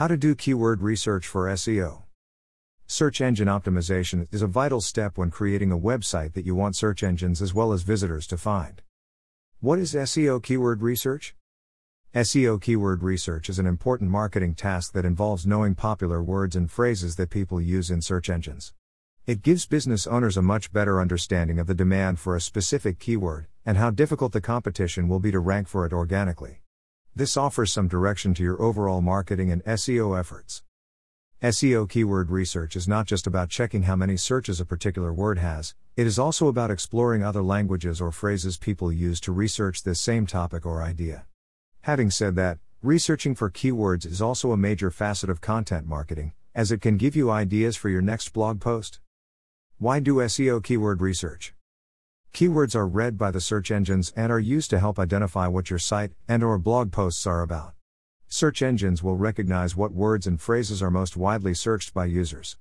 How to do keyword research for SEO. Search engine optimization is a vital step when creating a website that you want search engines as well as visitors to find. What is SEO keyword research? SEO keyword research is an important marketing task that involves knowing popular words and phrases that people use in search engines. It gives business owners a much better understanding of the demand for a specific keyword and how difficult the competition will be to rank for it organically. This offers some direction to your overall marketing and SEO efforts. SEO keyword research is not just about checking how many searches a particular word has, it is also about exploring other languages or phrases people use to research this same topic or idea. Having said that, researching for keywords is also a major facet of content marketing, as it can give you ideas for your next blog post. Why do SEO keyword research? Keywords are read by the search engines and are used to help identify what your site and or blog posts are about. Search engines will recognize what words and phrases are most widely searched by users.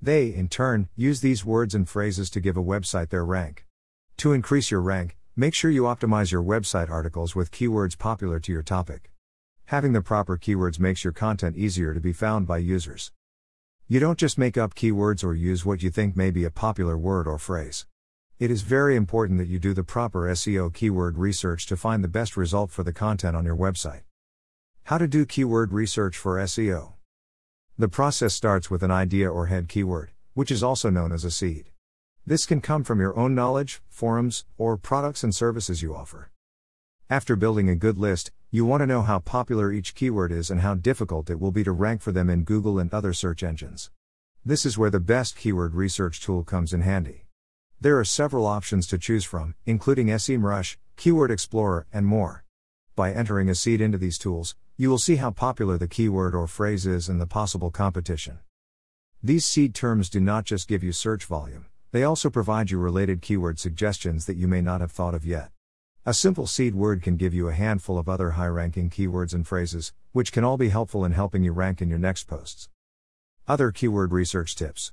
They, in turn, use these words and phrases to give a website their rank. To increase your rank, make sure you optimize your website articles with keywords popular to your topic. Having the proper keywords makes your content easier to be found by users. You don't just make up keywords or use what you think may be a popular word or phrase. It is very important that you do the proper SEO keyword research to find the best result for the content on your website. How to do keyword research for SEO. The process starts with an idea or head keyword, which is also known as a seed. This can come from your own knowledge, forums, or products and services you offer. After building a good list, you want to know how popular each keyword is and how difficult it will be to rank for them in Google and other search engines. This is where the best keyword research tool comes in handy. There are several options to choose from, including SEMrush, Keyword Explorer, and more. By entering a seed into these tools, you will see how popular the keyword or phrase is and the possible competition. These seed terms do not just give you search volume, they also provide you related keyword suggestions that you may not have thought of yet. A simple seed word can give you a handful of other high ranking keywords and phrases, which can all be helpful in helping you rank in your next posts. Other keyword research tips.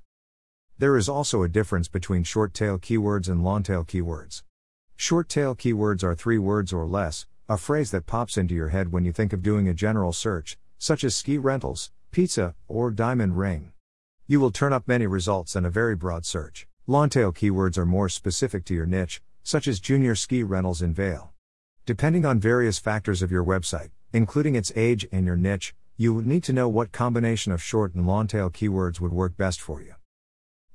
There is also a difference between short tail keywords and long tail keywords. Short tail keywords are three words or less, a phrase that pops into your head when you think of doing a general search, such as ski rentals, pizza, or diamond ring. You will turn up many results in a very broad search. Long tail keywords are more specific to your niche, such as junior ski rentals in Vail. Depending on various factors of your website, including its age and your niche, you would need to know what combination of short and long-tail keywords would work best for you.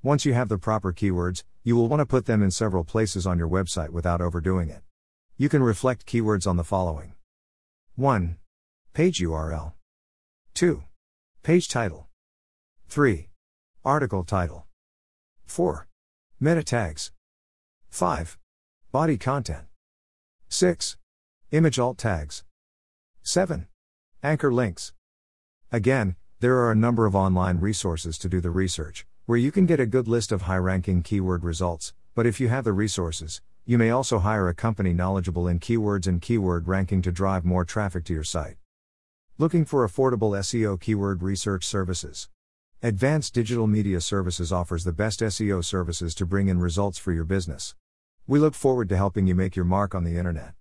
Once you have the proper keywords, you will want to put them in several places on your website without overdoing it. You can reflect keywords on the following 1. Page URL. 2. Page title. 3. Article title. 4. Meta tags. 5. Body content. 6. Image alt tags. 7. Anchor links. Again, there are a number of online resources to do the research, where you can get a good list of high ranking keyword results, but if you have the resources, you may also hire a company knowledgeable in keywords and keyword ranking to drive more traffic to your site. Looking for affordable SEO keyword research services? Advanced Digital Media Services offers the best SEO services to bring in results for your business. We look forward to helping you make your mark on the internet.